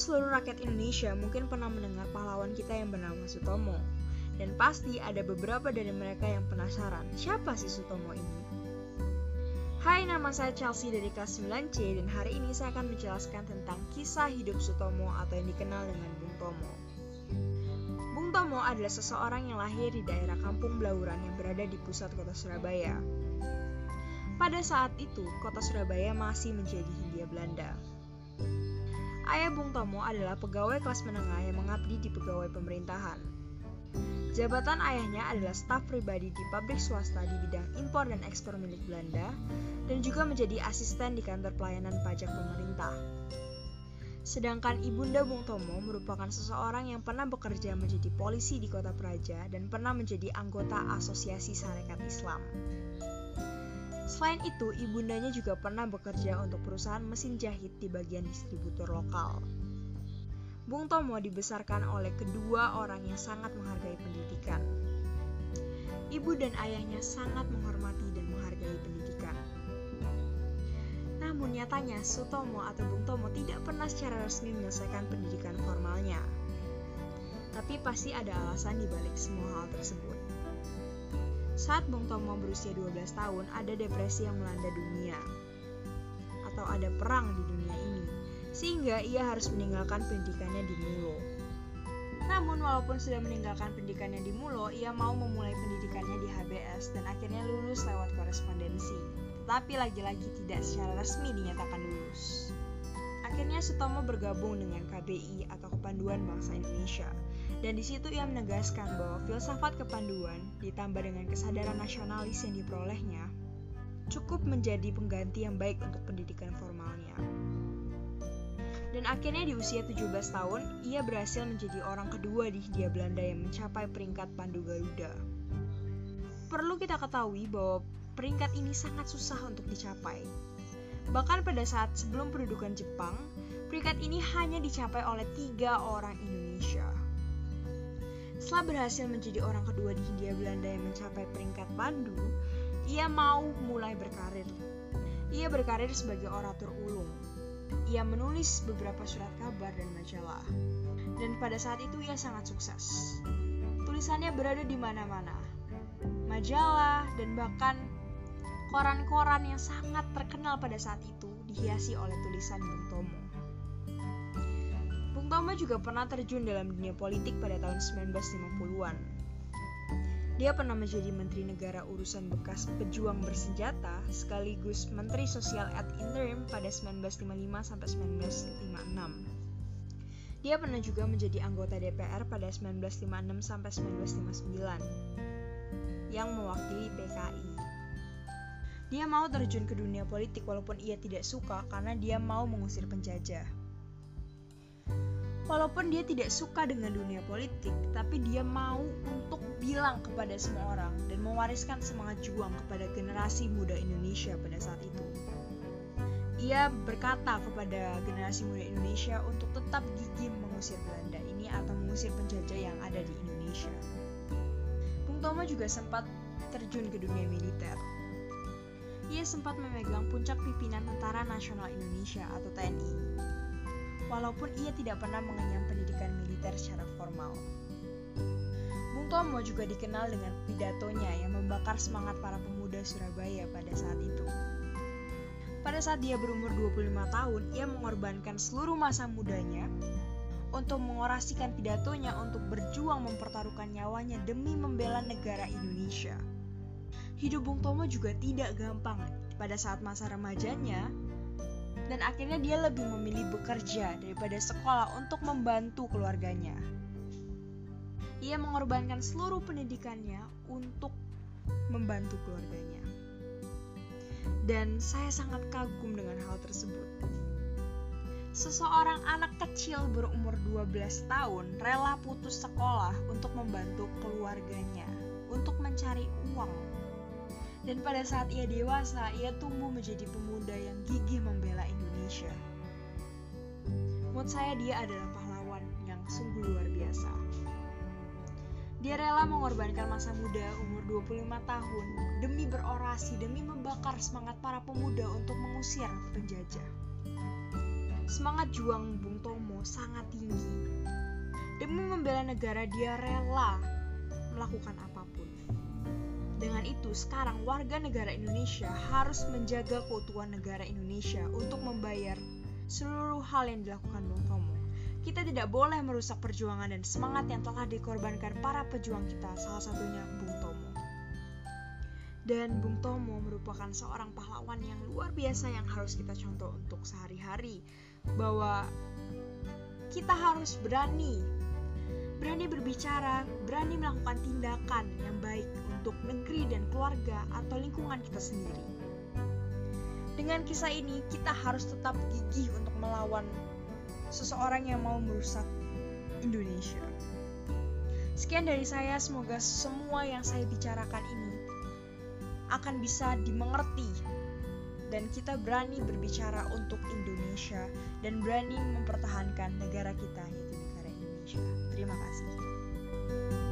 seluruh rakyat Indonesia mungkin pernah mendengar pahlawan kita yang bernama Sutomo. Dan pasti ada beberapa dari mereka yang penasaran, siapa sih Sutomo ini? Hai, nama saya Chelsea dari kelas 9C dan hari ini saya akan menjelaskan tentang kisah hidup Sutomo atau yang dikenal dengan Bung Tomo. Bung Tomo adalah seseorang yang lahir di daerah Kampung Blauran yang berada di pusat kota Surabaya. Pada saat itu, kota Surabaya masih menjadi Hindia Belanda. Ayah Bung Tomo adalah pegawai kelas menengah yang mengabdi di pegawai pemerintahan. Jabatan ayahnya adalah staf pribadi di pabrik swasta di bidang impor dan ekspor milik Belanda dan juga menjadi asisten di kantor pelayanan pajak pemerintah. Sedangkan ibunda Bung Tomo merupakan seseorang yang pernah bekerja menjadi polisi di kota Praja dan pernah menjadi anggota Asosiasi Sarekat Islam. Selain itu, ibundanya juga pernah bekerja untuk perusahaan mesin jahit di bagian distributor lokal. Bung Tomo dibesarkan oleh kedua orang yang sangat menghargai pendidikan. Ibu dan ayahnya sangat menghormati dan menghargai pendidikan. Namun nyatanya Sutomo atau Bung Tomo tidak pernah secara resmi menyelesaikan pendidikan formalnya. Tapi pasti ada alasan di balik semua hal tersebut. Saat Bung Tomo berusia 12 tahun, ada depresi yang melanda dunia. Atau ada perang di dunia ini sehingga ia harus meninggalkan pendidikannya di Mulo. Namun walaupun sudah meninggalkan pendidikannya di Mulo, ia mau memulai pendidikannya di HBS dan akhirnya lulus lewat korespondensi. Tetapi lagi-lagi tidak secara resmi dinyatakan lulus. Akhirnya Sutomo bergabung dengan KBI atau Kepanduan Bangsa Indonesia. Dan di situ ia menegaskan bahwa filsafat kepanduan ditambah dengan kesadaran nasionalis yang diperolehnya cukup menjadi pengganti yang baik untuk pendidikan formalnya. Dan akhirnya di usia 17 tahun, ia berhasil menjadi orang kedua di Hindia Belanda yang mencapai peringkat Pandu Garuda. Perlu kita ketahui bahwa peringkat ini sangat susah untuk dicapai. Bahkan pada saat sebelum pendudukan Jepang, peringkat ini hanya dicapai oleh tiga orang Indonesia. Setelah berhasil menjadi orang kedua di Hindia Belanda yang mencapai peringkat Pandu, ia mau mulai berkarir. Ia berkarir sebagai orator ulung ia menulis beberapa surat kabar dan majalah. Dan pada saat itu ia sangat sukses. Tulisannya berada di mana-mana. Majalah dan bahkan koran-koran yang sangat terkenal pada saat itu dihiasi oleh tulisan Bung Tomo. Tomo juga pernah terjun dalam dunia politik pada tahun 1950-an dia pernah menjadi Menteri Negara Urusan Bekas Pejuang Bersenjata sekaligus Menteri Sosial ad interim pada 1955 sampai 1956. Dia pernah juga menjadi anggota DPR pada 1956 sampai 1959 yang mewakili PKI. Dia mau terjun ke dunia politik walaupun ia tidak suka karena dia mau mengusir penjajah. Walaupun dia tidak suka dengan dunia politik, tapi dia mau untuk bilang kepada semua orang dan mewariskan semangat juang kepada generasi muda Indonesia pada saat itu. Ia berkata kepada generasi muda Indonesia untuk tetap gigih mengusir Belanda ini atau mengusir penjajah yang ada di Indonesia. Bung Tomo juga sempat terjun ke dunia militer. Ia sempat memegang puncak pimpinan Tentara Nasional Indonesia atau TNI walaupun ia tidak pernah mengenyam pendidikan militer secara formal. Bung Tomo juga dikenal dengan pidatonya yang membakar semangat para pemuda Surabaya pada saat itu. Pada saat dia berumur 25 tahun, ia mengorbankan seluruh masa mudanya untuk mengorasikan pidatonya untuk berjuang mempertaruhkan nyawanya demi membela negara Indonesia. Hidup Bung Tomo juga tidak gampang. Pada saat masa remajanya, dan akhirnya dia lebih memilih bekerja daripada sekolah untuk membantu keluarganya. Ia mengorbankan seluruh pendidikannya untuk membantu keluarganya. Dan saya sangat kagum dengan hal tersebut. Seseorang anak kecil berumur 12 tahun rela putus sekolah untuk membantu keluarganya, untuk mencari uang dan pada saat ia dewasa, ia tumbuh menjadi pemuda yang gigih membela Indonesia. Menurut saya dia adalah pahlawan yang sungguh luar biasa. Dia rela mengorbankan masa muda umur 25 tahun demi berorasi, demi membakar semangat para pemuda untuk mengusir penjajah. semangat juang Bung Tomo sangat tinggi. Demi membela negara dia rela melakukan apa pun. Dengan itu, sekarang warga negara Indonesia harus menjaga keutuhan negara Indonesia untuk membayar seluruh hal yang dilakukan Bung Tomo. Kita tidak boleh merusak perjuangan dan semangat yang telah dikorbankan para pejuang kita, salah satunya Bung Tomo. Dan Bung Tomo merupakan seorang pahlawan yang luar biasa yang harus kita contoh untuk sehari-hari, bahwa kita harus berani berani berbicara, berani melakukan tindakan yang baik untuk negeri dan keluarga atau lingkungan kita sendiri. Dengan kisah ini, kita harus tetap gigih untuk melawan seseorang yang mau merusak Indonesia. Sekian dari saya, semoga semua yang saya bicarakan ini akan bisa dimengerti dan kita berani berbicara untuk Indonesia dan berani mempertahankan negara kita negara Indonesia. Terima kasih.